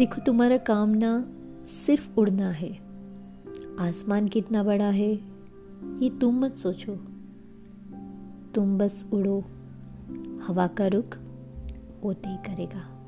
देखो, तुम्हारा काम ना सिर्फ़ उड़ना है। आसमान कितना बड़ा है, ये तुम मत सोचो। तुम बस उड़ो, हवा का रुख वो तय करेगा।